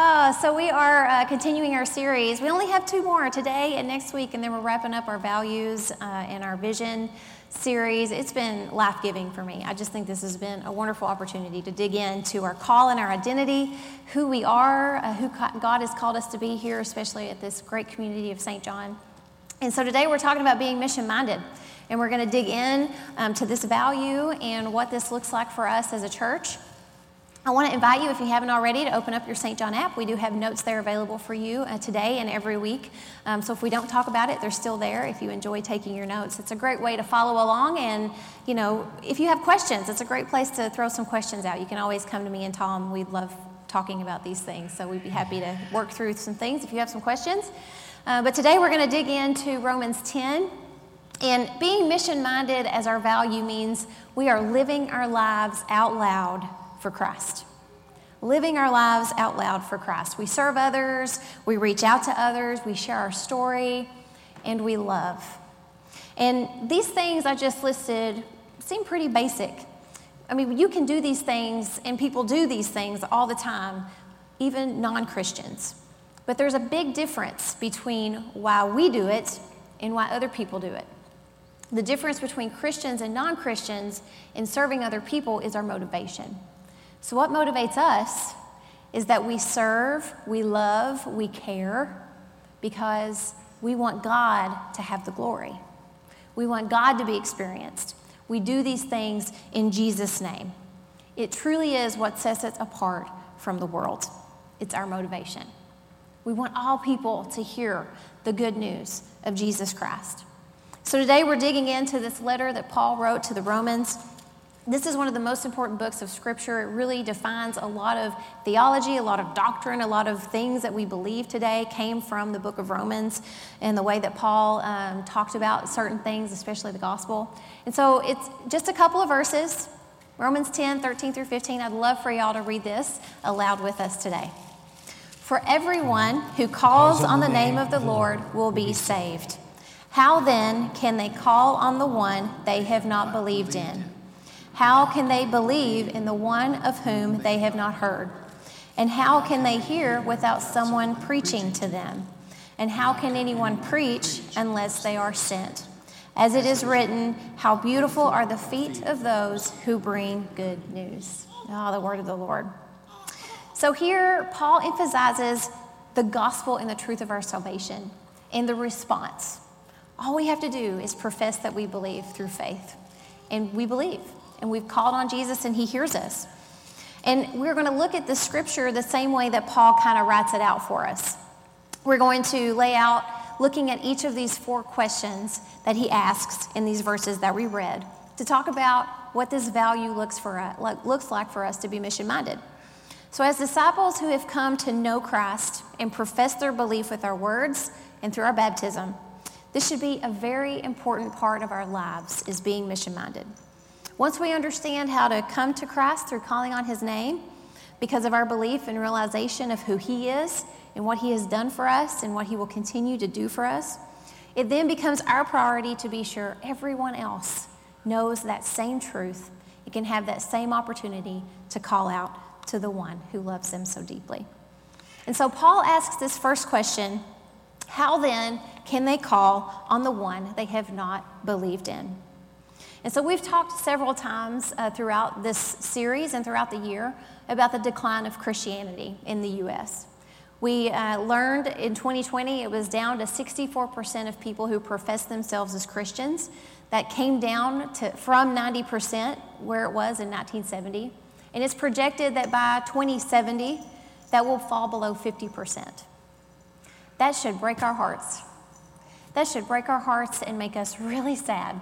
Uh, so we are uh, continuing our series. We only have two more today and next week, and then we're wrapping up our values uh, and our vision series. It's been life giving for me. I just think this has been a wonderful opportunity to dig into our call and our identity, who we are, uh, who God has called us to be here, especially at this great community of St. John. And so today we're talking about being mission minded. And we're going to dig in um, to this value and what this looks like for us as a church. I want to invite you, if you haven't already, to open up your St. John app. We do have notes there available for you uh, today and every week. Um, so if we don't talk about it, they're still there if you enjoy taking your notes. It's a great way to follow along. And, you know, if you have questions, it's a great place to throw some questions out. You can always come to me and Tom. We'd love talking about these things. So we'd be happy to work through some things if you have some questions. Uh, but today we're going to dig into Romans 10. And being mission minded as our value means we are living our lives out loud for Christ. Living our lives out loud for Christ. We serve others, we reach out to others, we share our story, and we love. And these things I just listed seem pretty basic. I mean, you can do these things, and people do these things all the time, even non Christians. But there's a big difference between why we do it and why other people do it. The difference between Christians and non Christians in serving other people is our motivation. So, what motivates us is that we serve, we love, we care because we want God to have the glory. We want God to be experienced. We do these things in Jesus' name. It truly is what sets us apart from the world. It's our motivation. We want all people to hear the good news of Jesus Christ. So today we're digging into this letter that Paul wrote to the Romans. This is one of the most important books of Scripture. It really defines a lot of theology, a lot of doctrine, a lot of things that we believe today came from the book of Romans and the way that Paul um, talked about certain things, especially the gospel. And so it's just a couple of verses Romans 10, 13 through 15. I'd love for y'all to read this aloud with us today. For everyone who calls on the name of the Lord will be saved. How then can they call on the one they have not believed in? How can they believe in the one of whom they have not heard? And how can they hear without someone preaching to them? And how can anyone preach unless they are sent? As it is written, How beautiful are the feet of those who bring good news. Ah, oh, the word of the Lord. So here, Paul emphasizes the gospel and the truth of our salvation and the response. All we have to do is profess that we believe through faith. And we believe and we've called on Jesus and he hears us. And we're going to look at the scripture the same way that Paul kind of writes it out for us. We're going to lay out looking at each of these four questions that he asks in these verses that we read to talk about what this value looks, for looks like for us to be mission minded. So, as disciples who have come to know Christ and profess their belief with our words and through our baptism, this should be a very important part of our lives is being mission minded. Once we understand how to come to Christ through calling on His name, because of our belief and realization of who He is and what He has done for us and what He will continue to do for us, it then becomes our priority to be sure everyone else knows that same truth and can have that same opportunity to call out to the one who loves them so deeply. And so Paul asks this first question How then can they call on the one they have not believed in? And so we've talked several times uh, throughout this series and throughout the year about the decline of Christianity in the U.S. We uh, learned in 2020 it was down to 64% of people who profess themselves as Christians. That came down to, from 90% where it was in 1970. And it's projected that by 2070, that will fall below 50%. That should break our hearts. That should break our hearts and make us really sad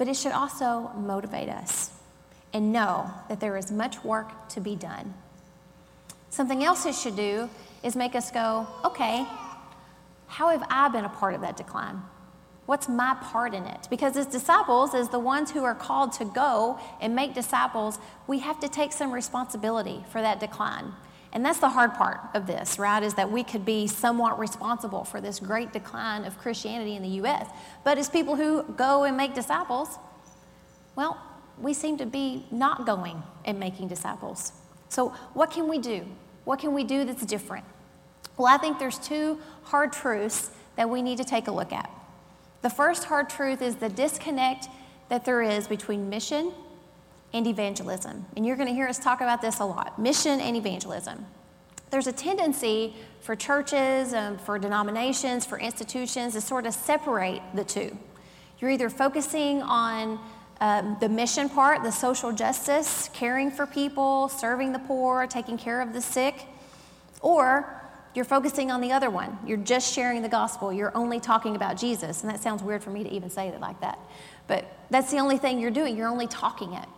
but it should also motivate us and know that there is much work to be done. Something else it should do is make us go, okay, how have I been a part of that decline? What's my part in it? Because as disciples, as the ones who are called to go and make disciples, we have to take some responsibility for that decline. And that's the hard part of this, right? Is that we could be somewhat responsible for this great decline of Christianity in the U.S. But as people who go and make disciples, well, we seem to be not going and making disciples. So, what can we do? What can we do that's different? Well, I think there's two hard truths that we need to take a look at. The first hard truth is the disconnect that there is between mission and evangelism. And you're going to hear us talk about this a lot mission and evangelism. There's a tendency for churches, um, for denominations, for institutions to sort of separate the two. You're either focusing on um, the mission part, the social justice, caring for people, serving the poor, taking care of the sick, or you're focusing on the other one. You're just sharing the gospel. You're only talking about Jesus. And that sounds weird for me to even say it like that. But that's the only thing you're doing. You're only talking it.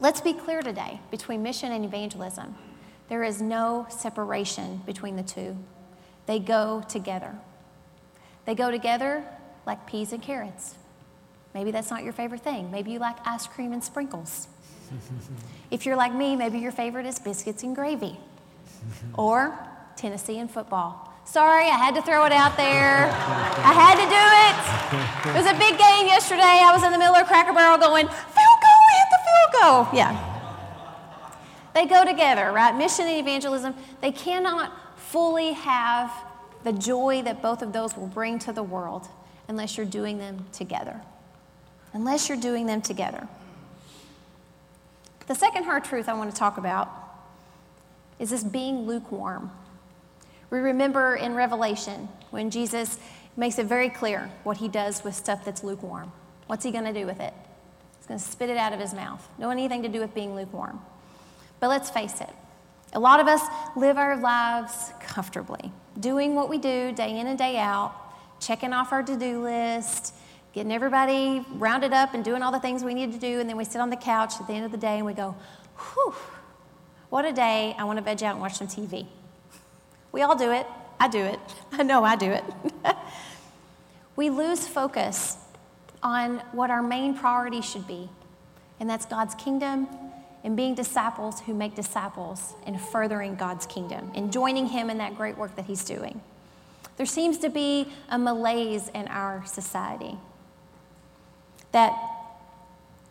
Let's be clear today between mission and evangelism. There is no separation between the two, they go together. They go together like peas and carrots. Maybe that's not your favorite thing. Maybe you like ice cream and sprinkles. if you're like me, maybe your favorite is biscuits and gravy or Tennessee and football. Sorry, I had to throw it out there. I had to do it. It was a big game yesterday. I was in the middle of Cracker Barrel going, field goal, we goal. Yeah. They go together, right? Mission and evangelism, they cannot fully have the joy that both of those will bring to the world unless you're doing them together. Unless you're doing them together. The second hard truth I want to talk about is this being lukewarm. We remember in Revelation when Jesus makes it very clear what he does with stuff that's lukewarm. What's he going to do with it? He's going to spit it out of his mouth. No anything to do with being lukewarm. But let's face it, a lot of us live our lives comfortably, doing what we do day in and day out, checking off our to do list, getting everybody rounded up and doing all the things we need to do, and then we sit on the couch at the end of the day and we go, whew, what a day. I want to veg out and watch some TV. We all do it. I do it. I know I do it. we lose focus on what our main priority should be, and that's God's kingdom and being disciples who make disciples and furthering God's kingdom and joining Him in that great work that He's doing. There seems to be a malaise in our society that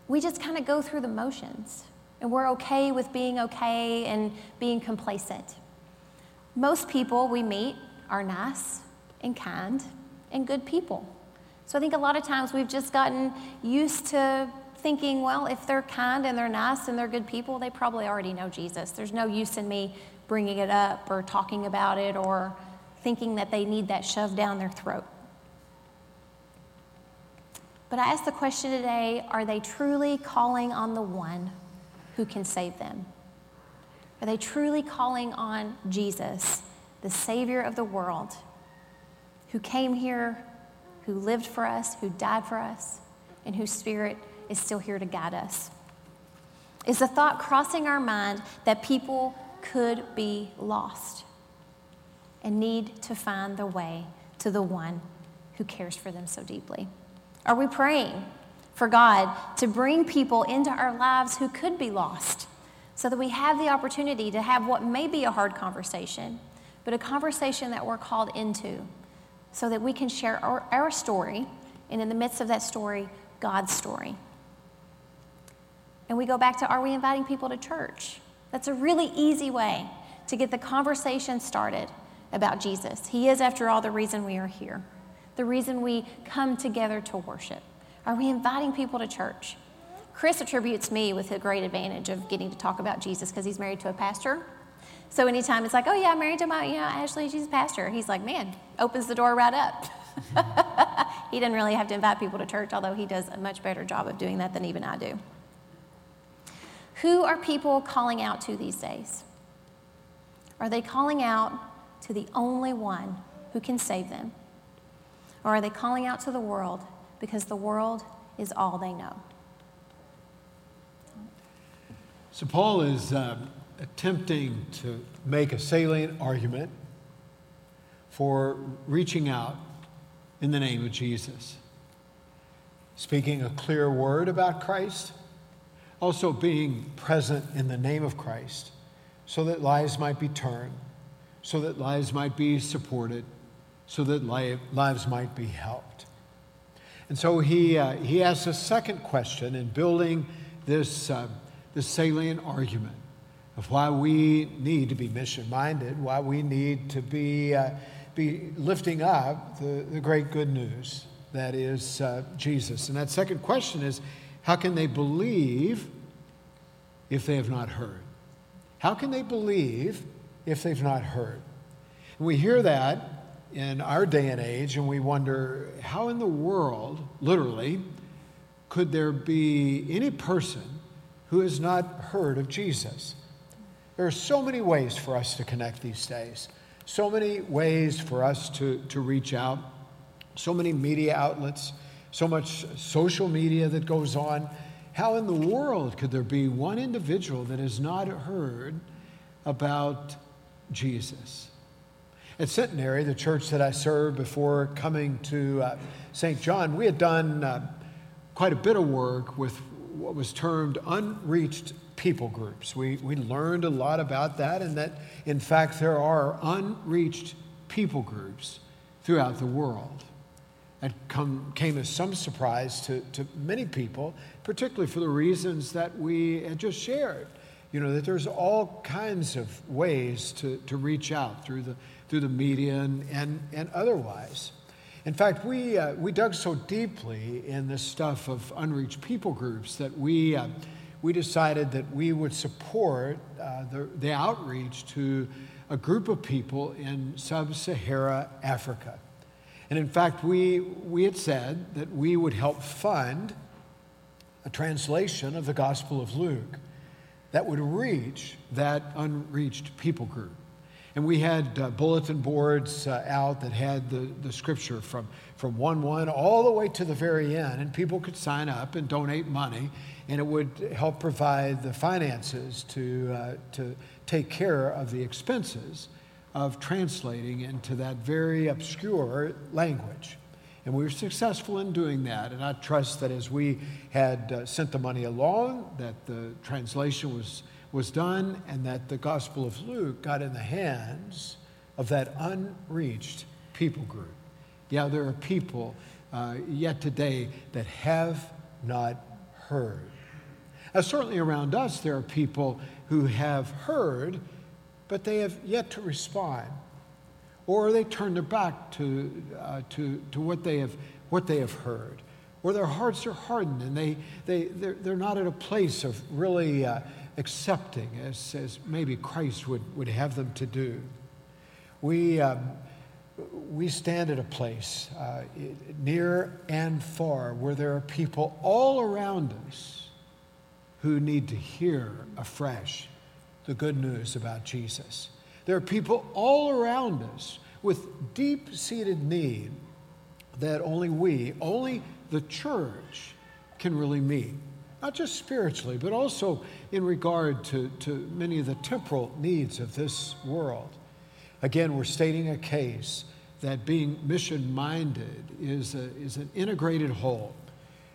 we just kind of go through the motions and we're okay with being okay and being complacent. Most people we meet are nice and kind and good people. So I think a lot of times we've just gotten used to thinking, well, if they're kind and they're nice and they're good people, they probably already know Jesus. There's no use in me bringing it up or talking about it or thinking that they need that shoved down their throat. But I ask the question today are they truly calling on the one who can save them? Are they truly calling on Jesus, the Savior of the world, who came here, who lived for us, who died for us, and whose Spirit is still here to guide us. Is the thought crossing our mind that people could be lost and need to find the way to the one who cares for them so deeply? Are we praying for God to bring people into our lives who could be lost so that we have the opportunity to have what may be a hard conversation, but a conversation that we're called into so that we can share our, our story and in the midst of that story, God's story? And we go back to are we inviting people to church? That's a really easy way to get the conversation started about Jesus. He is, after all, the reason we are here, the reason we come together to worship. Are we inviting people to church? Chris attributes me with a great advantage of getting to talk about Jesus because he's married to a pastor. So anytime it's like, oh yeah, I'm married to my, you know, Ashley, she's a pastor. He's like, man, opens the door right up. he doesn't really have to invite people to church, although he does a much better job of doing that than even I do. Who are people calling out to these days? Are they calling out to the only one who can save them? Or are they calling out to the world because the world is all they know? So, Paul is uh, attempting to make a salient argument for reaching out in the name of Jesus, speaking a clear word about Christ also being present in the name of Christ so that lives might be turned, so that lives might be supported, so that lives might be helped. And so he, uh, he asks a second question in building this, uh, this salient argument of why we need to be mission minded, why we need to be, uh, be lifting up the, the great good news that is uh, Jesus. And that second question is how can they believe if they have not heard? How can they believe if they've not heard? And we hear that in our day and age, and we wonder how in the world, literally, could there be any person who has not heard of Jesus? There are so many ways for us to connect these days, so many ways for us to, to reach out, so many media outlets, so much social media that goes on. How in the world could there be one individual that has not heard about Jesus? At Centenary, the church that I served before coming to uh, St. John, we had done uh, quite a bit of work with what was termed unreached people groups. We, we learned a lot about that, and that in fact there are unreached people groups throughout the world. It come, came as some surprise to, to many people, particularly for the reasons that we had just shared. You know, that there's all kinds of ways to, to reach out through the, through the media and, and, and otherwise. In fact, we, uh, we dug so deeply in this stuff of unreached people groups that we, uh, we decided that we would support uh, the, the outreach to a group of people in sub Sahara Africa. And in fact, we, we had said that we would help fund a translation of the Gospel of Luke that would reach that unreached people group. And we had uh, bulletin boards uh, out that had the, the scripture from, from 1 1 all the way to the very end. And people could sign up and donate money and it would help provide the finances to, uh, to take care of the expenses of translating into that very obscure language. And we were successful in doing that. And I trust that as we had uh, sent the money along, that the translation was, was done and that the Gospel of Luke got in the hands of that unreached people group. Yeah, there are people uh, yet today that have not heard. Now, certainly around us, there are people who have heard, but they have yet to respond. Or they turn their back to, uh, to, to what, they have, what they have heard. Or their hearts are hardened and they, they, they're, they're not at a place of really uh, accepting as, as maybe Christ would, would have them to do. We, um, we stand at a place uh, near and far where there are people all around us who need to hear afresh the good news about Jesus. There are people all around us with deep seated need that only we, only the church, can really meet. Not just spiritually, but also in regard to, to many of the temporal needs of this world. Again, we're stating a case that being mission minded is, is an integrated whole.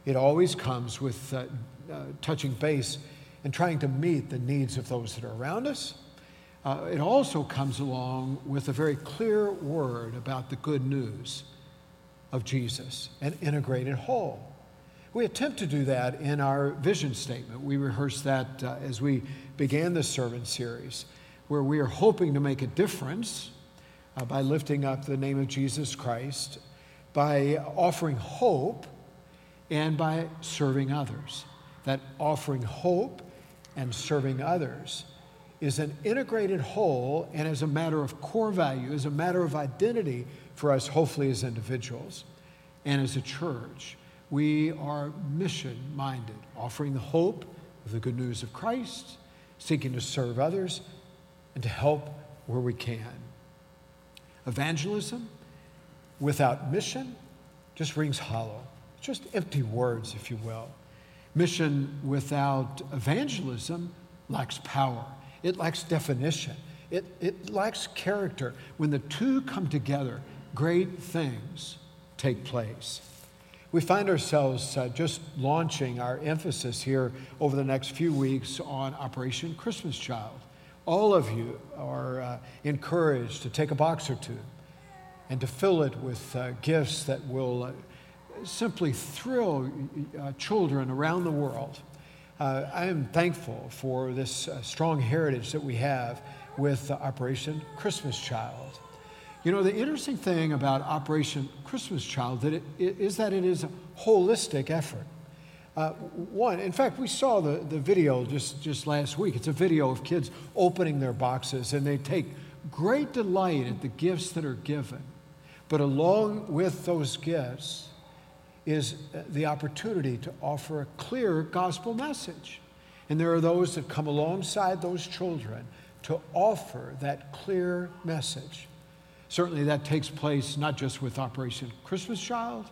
It always comes with uh, uh, touching base and trying to meet the needs of those that are around us. Uh, it also comes along with a very clear word about the good news of Jesus, an integrated whole. We attempt to do that in our vision statement. We rehearsed that uh, as we began this sermon series, where we are hoping to make a difference uh, by lifting up the name of Jesus Christ, by offering hope, and by serving others that offering hope and serving others is an integrated whole and as a matter of core value, as a matter of identity for us, hopefully, as individuals and as a church. We are mission minded, offering the hope of the good news of Christ, seeking to serve others, and to help where we can. Evangelism without mission just rings hollow, just empty words, if you will. Mission without evangelism lacks power, it lacks definition, it, it lacks character. When the two come together, great things take place. We find ourselves uh, just launching our emphasis here over the next few weeks on Operation Christmas Child. All of you are uh, encouraged to take a box or two and to fill it with uh, gifts that will uh, simply thrill uh, children around the world. Uh, I am thankful for this strong heritage that we have with Operation Christmas Child. You know, the interesting thing about Operation Christmas Child that it, it, is that it is a holistic effort. Uh, one, in fact, we saw the, the video just, just last week. It's a video of kids opening their boxes, and they take great delight at the gifts that are given. But along with those gifts, is the opportunity to offer a clear gospel message. And there are those that come alongside those children to offer that clear message. Certainly, that takes place not just with Operation Christmas Child,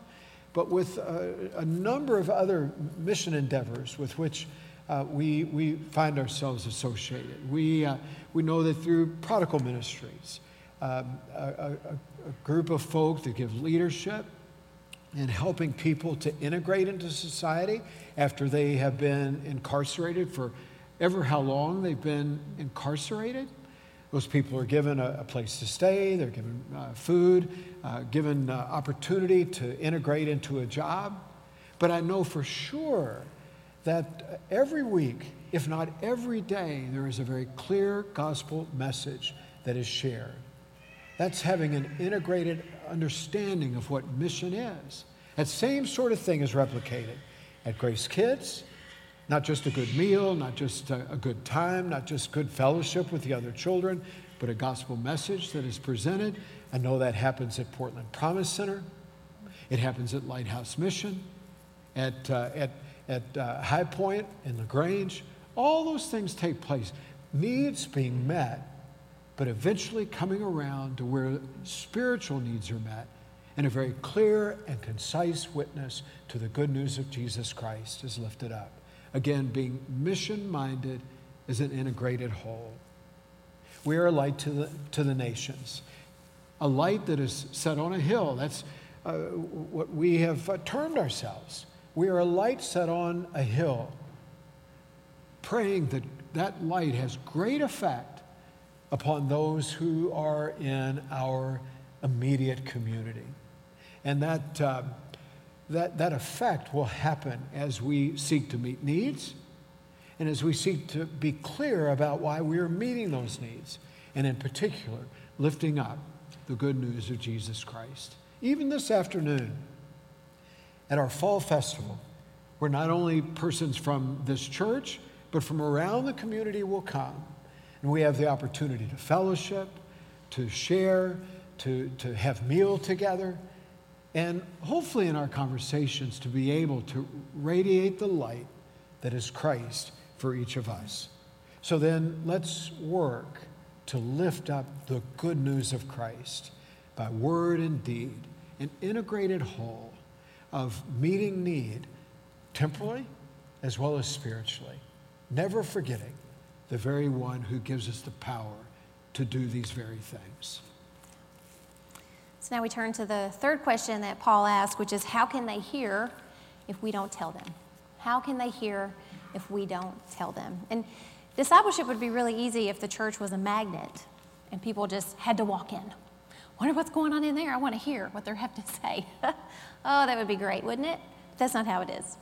but with a, a number of other mission endeavors with which uh, we, we find ourselves associated. We, uh, we know that through prodigal ministries, um, a, a, a group of folk that give leadership in helping people to integrate into society after they have been incarcerated for ever how long they've been incarcerated. Those people are given a, a place to stay, they're given uh, food, uh, given uh, opportunity to integrate into a job. But I know for sure that every week, if not every day, there is a very clear gospel message that is shared. That's having an integrated understanding of what mission is. That same sort of thing is replicated at Grace Kids. Not just a good meal, not just a, good time, not just good fellowship with the other children, but a gospel message that is presented. I know that happens at Portland Promise Center. It happens at Lighthouse Mission, at, uh, at, at uh, High Point in LaGrange. All those things take place. Needs being met but eventually coming around to where spiritual needs are met and a very clear and concise witness to the good news of Jesus Christ is lifted up. Again, being mission minded as an integrated whole. We are a light to the, to the nations, a light that is set on a hill. That's uh, what we have uh, termed ourselves. We are a light set on a hill, praying that that light has great effect upon those who are in our immediate community. And that, uh, that, that effect will happen as we seek to meet needs and as we seek to be clear about why we are meeting those needs, and in particular, lifting up the good news of Jesus Christ. Even this afternoon, at our fall festival, where not only persons from this church, but from around the community will come and we have the opportunity to fellowship, to share, to, to have meal together, and hopefully in our conversations to be able to radiate the light that is Christ for each of us. So then let's work to lift up the good news of Christ by word and deed, an integrated whole of meeting need temporally as well as spiritually, never forgetting the very one who gives us the power to do these very things. So now we turn to the third question that Paul asked, which is how can they hear if we don't tell them? How can they hear if we don't tell them? And discipleship would be really easy if the church was a magnet and people just had to walk in. Wonder what's going on in there. I want to hear what they have to say. oh, that would be great, wouldn't it? That's not how it is.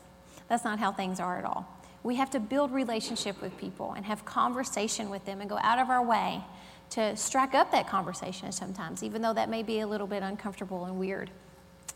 That's not how things are at all. We have to build relationship with people and have conversation with them and go out of our way to strike up that conversation sometimes, even though that may be a little bit uncomfortable and weird.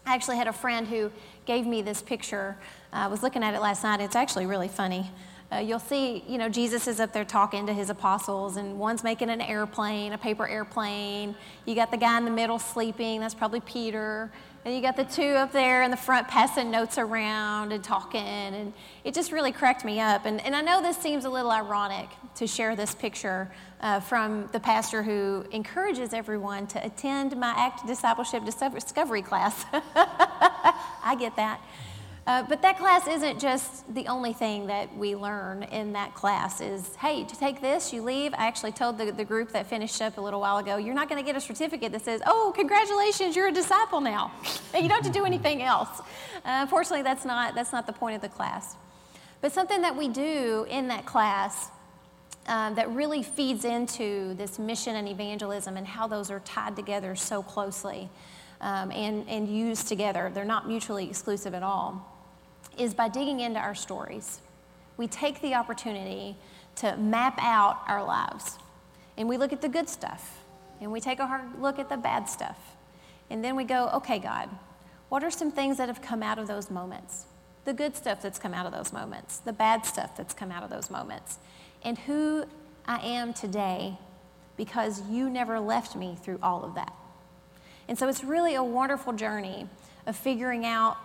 I actually had a friend who gave me this picture. I was looking at it last night. It's actually really funny. Uh, you'll see, you know, Jesus is up there talking to his apostles, and one's making an airplane, a paper airplane. You got the guy in the middle sleeping, that's probably Peter. And you got the two up there in the front passing notes around and talking. And it just really cracked me up. And, and I know this seems a little ironic to share this picture uh, from the pastor who encourages everyone to attend my ACT Discipleship Discovery class. I get that. Uh, but that class isn't just the only thing that we learn in that class is, hey, to take this, you leave. I actually told the, the group that finished up a little while ago, you're not going to get a certificate that says, oh, congratulations, you're a disciple now. and you don't have to do anything else. Uh, unfortunately, that's not, that's not the point of the class. But something that we do in that class um, that really feeds into this mission and evangelism and how those are tied together so closely um, and, and used together. They're not mutually exclusive at all is by digging into our stories, we take the opportunity to map out our lives. And we look at the good stuff, and we take a hard look at the bad stuff. And then we go, okay, God, what are some things that have come out of those moments? The good stuff that's come out of those moments, the bad stuff that's come out of those moments, and who I am today because you never left me through all of that. And so it's really a wonderful journey of figuring out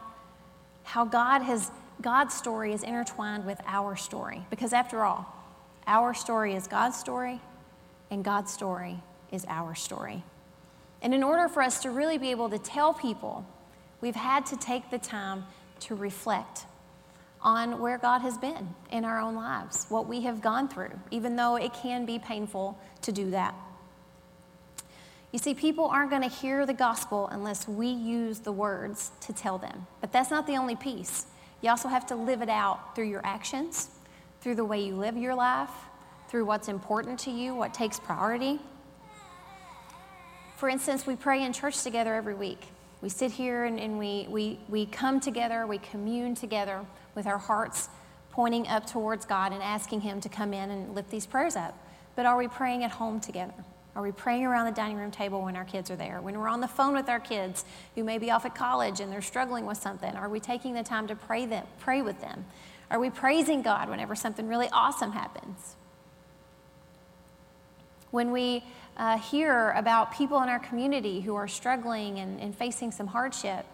how God has God's story is intertwined with our story because after all, our story is God's story and God's story is our story. And in order for us to really be able to tell people, we've had to take the time to reflect on where God has been in our own lives, what we have gone through, even though it can be painful to do that. You see, people aren't going to hear the gospel unless we use the words to tell them. But that's not the only piece. You also have to live it out through your actions, through the way you live your life, through what's important to you, what takes priority. For instance, we pray in church together every week. We sit here and, and we, we, we come together, we commune together with our hearts pointing up towards God and asking Him to come in and lift these prayers up. But are we praying at home together? Are we praying around the dining room table when our kids are there? When we're on the phone with our kids who may be off at college and they're struggling with something, are we taking the time to pray them, pray with them? Are we praising God whenever something really awesome happens? When we uh, hear about people in our community who are struggling and, and facing some hardship,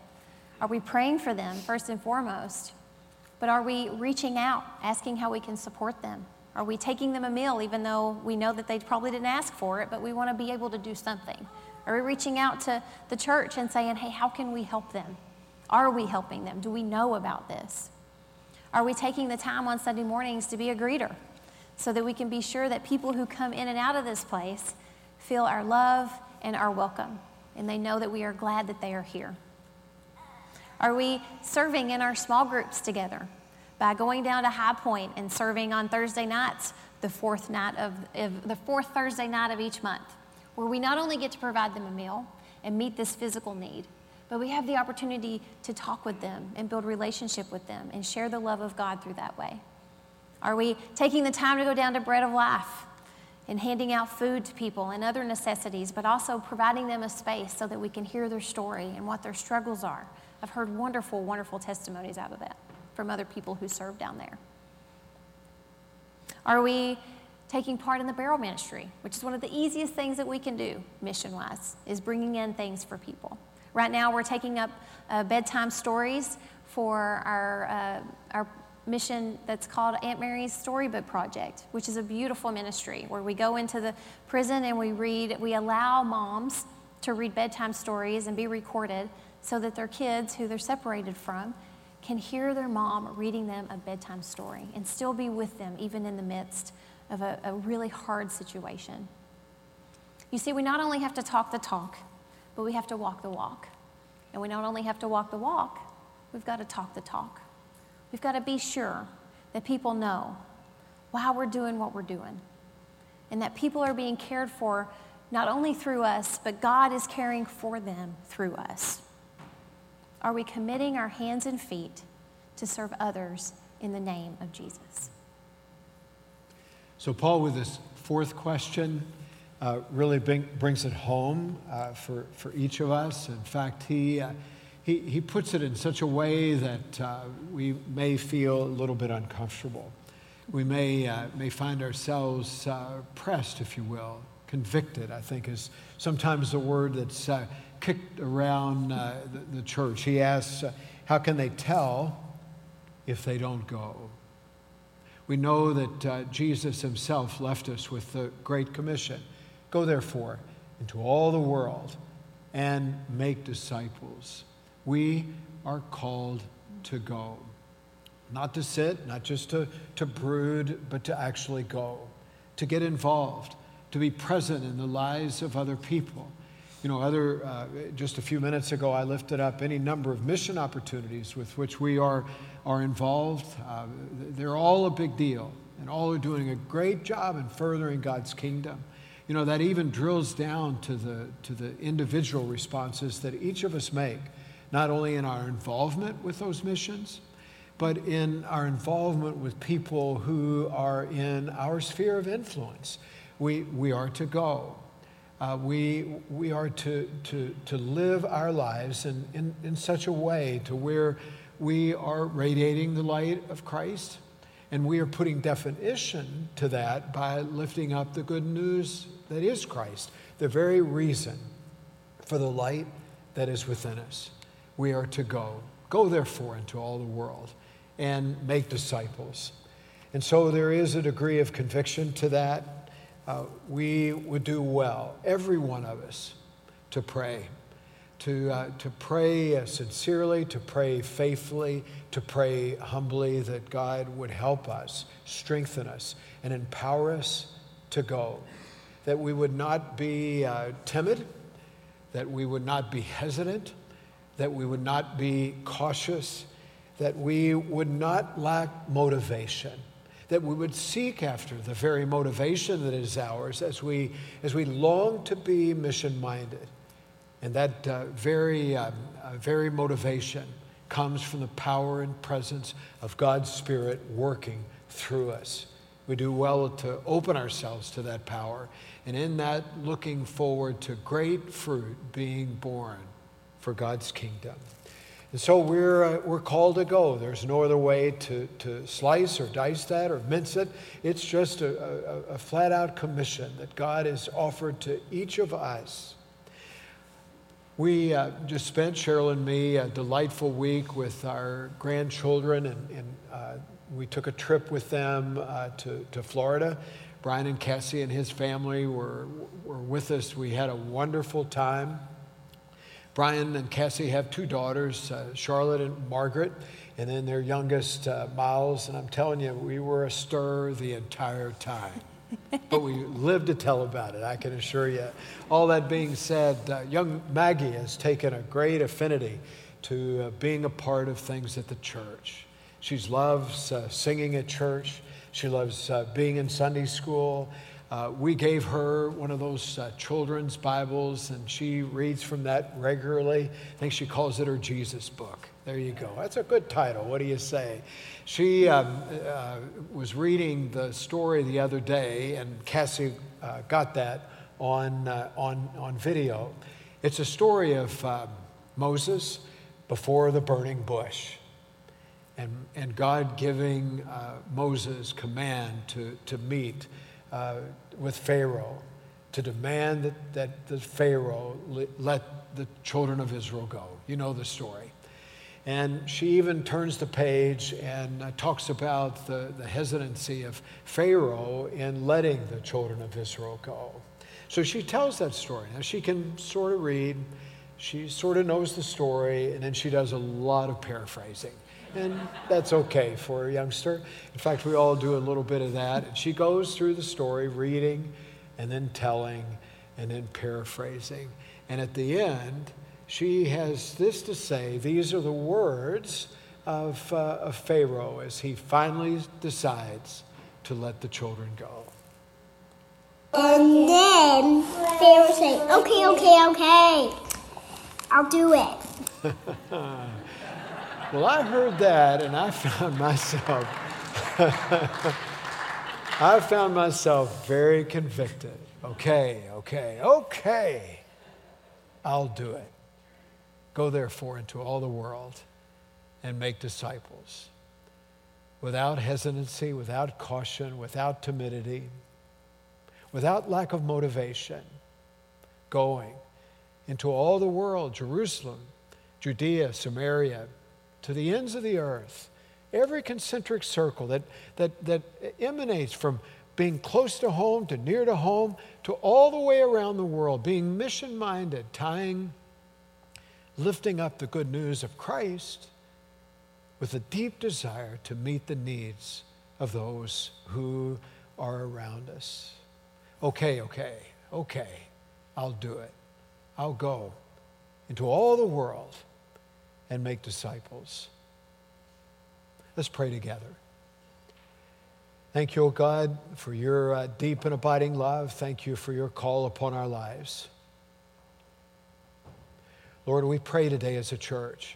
are we praying for them first and foremost? But are we reaching out, asking how we can support them? Are we taking them a meal even though we know that they probably didn't ask for it, but we want to be able to do something? Are we reaching out to the church and saying, hey, how can we help them? Are we helping them? Do we know about this? Are we taking the time on Sunday mornings to be a greeter so that we can be sure that people who come in and out of this place feel our love and our welcome and they know that we are glad that they are here? Are we serving in our small groups together? By going down to High Point and serving on Thursday nights, the fourth night of, of, the fourth Thursday night of each month, where we not only get to provide them a meal and meet this physical need, but we have the opportunity to talk with them and build relationship with them and share the love of God through that way. Are we taking the time to go down to Bread of Life and handing out food to people and other necessities, but also providing them a space so that we can hear their story and what their struggles are? I've heard wonderful, wonderful testimonies out of that from other people who serve down there? Are we taking part in the barrel ministry, which is one of the easiest things that we can do mission wise, is bringing in things for people. Right now, we're taking up uh, bedtime stories for our, uh, our mission that's called Aunt Mary's Storybook Project, which is a beautiful ministry where we go into the prison and we read, we allow moms to read bedtime stories and be recorded so that their kids who they're separated from can hear their mom reading them a bedtime story and still be with them even in the midst of a, a really hard situation. You see, we not only have to talk the talk, but we have to walk the walk. And we not only have to walk the walk, we've got to talk the talk. We've got to be sure that people know why we're doing what we're doing and that people are being cared for not only through us, but God is caring for them through us. Are we committing our hands and feet to serve others in the name of Jesus? So, Paul, with this fourth question, uh, really bring, brings it home uh, for, for each of us. In fact, he, uh, he, he puts it in such a way that uh, we may feel a little bit uncomfortable. We may, uh, may find ourselves uh, pressed, if you will, convicted, I think is sometimes the word that's kicked around uh, the, the, church. He asks, uh, How can they tell if they don't go? We know that uh, Jesus himself left us with the Great Commission Go therefore into all the world and make disciples. We are called to go. Not to sit, not just to, to brood, but to actually go, to get involved, to be present in the lives of other people you know, other, uh, just a few minutes ago, I lifted up any number of mission opportunities with which we are, are involved. Uh, they're all a big deal, and all are doing a great job in furthering God's kingdom. You know, that even drills down to the, to the individual responses that each of us make, not only in our involvement with those missions, but in our involvement with people who are in our sphere of influence. We, we are to go. Uh, we, we are to, to, to live our lives in, in, in such a way to where we are radiating the light of Christ, and we are putting definition to that by lifting up the good news that is Christ, the very reason for the light that is within us. We are to go. Go, therefore, into all the world and make disciples. And so there is a degree of conviction to that uh, we would do well, every one of us, to pray. To, uh, to pray uh, sincerely, to pray faithfully, to pray humbly that God would help us, strengthen us, and empower us to go. That we would not be uh, timid, that we would not be hesitant, that we would not be cautious, that we would not lack motivation that we would seek after the very motivation that is ours as we, as we long to be mission minded. And that uh, very, um, uh, very motivation comes from the power and presence of God's Spirit working through us. We do well to open ourselves to that power, and in that, looking forward to great fruit being born for God's kingdom. And so we're, uh, we're called to go. There's no other way to, to slice or dice that or mince it. It's just a, a, a flat out commission that God has offered to each of us. We uh, just spent, Cheryl and me, a delightful week with our grandchildren, and, and uh, we took a trip with them uh, to, to Florida. Brian and Cassie and his family were, were with us. We had a wonderful time. Brian and Cassie have two daughters, uh, Charlotte and Margaret, and then their youngest, uh, Miles. And I'm telling you, we were a stir the entire time. but we live to tell about it, I can assure you. All that being said, uh, young Maggie has taken a great affinity to uh, being a part of things at the church. She loves uh, singing at church. She loves uh, being in Sunday school. Uh, we gave her one of those uh, children's Bibles, and she reads from that regularly. I think she calls it her Jesus book. There you go. That's a good title. What do you say? She um, uh, was reading the story the other day, and Cassie uh, got that on, uh, on, on video. It's a story of Moses before the burning bush. And, and God giving Moses command to, to meet uh, with Pharaoh to demand that, that the Pharaoh let the children of Israel go. You know the story. And she even turns the page and uh, talks about the, the hesitancy of Pharaoh in letting the children of Israel go. So she tells that story. Now she can sort of read, she sort of knows the story, and then she does a lot of paraphrasing. And that's okay for a youngster. In fact, we all do a little bit of that. And she goes through the story, reading and then telling and then paraphrasing. And at the end, she has this to say these are the words of, uh, of Pharaoh as he finally decides to let the children go. And then Pharaoh say, okay, okay, okay, I'll do it. Well, I heard that and I found myself, I found myself very convicted. Okay, okay, okay, I'll do it. Go therefore into all the world and make disciples without hesitancy, without caution, without timidity, without lack of motivation, going into all the world Jerusalem, Judea, Samaria, to the ends of the earth, every concentric circle that, that, that emanates from being close to home to near to home to all the way around the world, being mission minded, tying, lifting up the good news of Christ with a deep desire to meet the needs of those who are around us. Okay, okay, okay, I'll do it. I'll go into all the world and make disciples. Let's pray together. Thank you, O God, for your uh, deep and abiding love. Thank you for your call upon our lives. Lord, we pray today as a church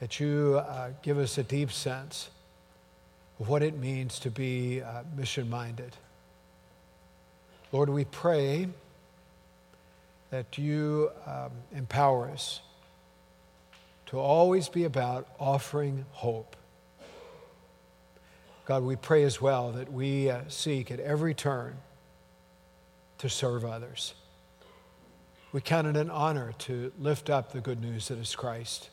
that you uh, give us a deep sense of what it means to be uh, mission minded. Lord, we pray that you um, empower us to always be about offering hope. God, we pray as well that we uh, seek at every turn to serve others. We count it an honor to lift up the good news that is Christ.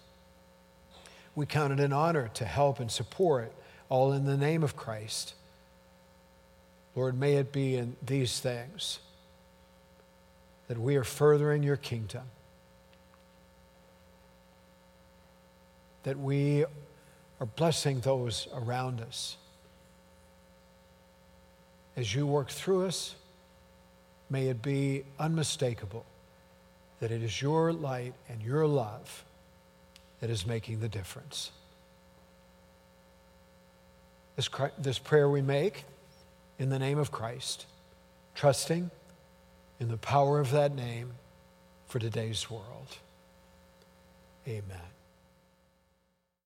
We count it an honor to help and support, all in the name of Christ. Lord, may it be in these things that we are furthering your kingdom, that we are blessing those around us. As you work through us, may it be unmistakable that it is your light and your love that is making the difference. This, this prayer we make in the name of Christ, trusting in the power of that name for today's world. Amen.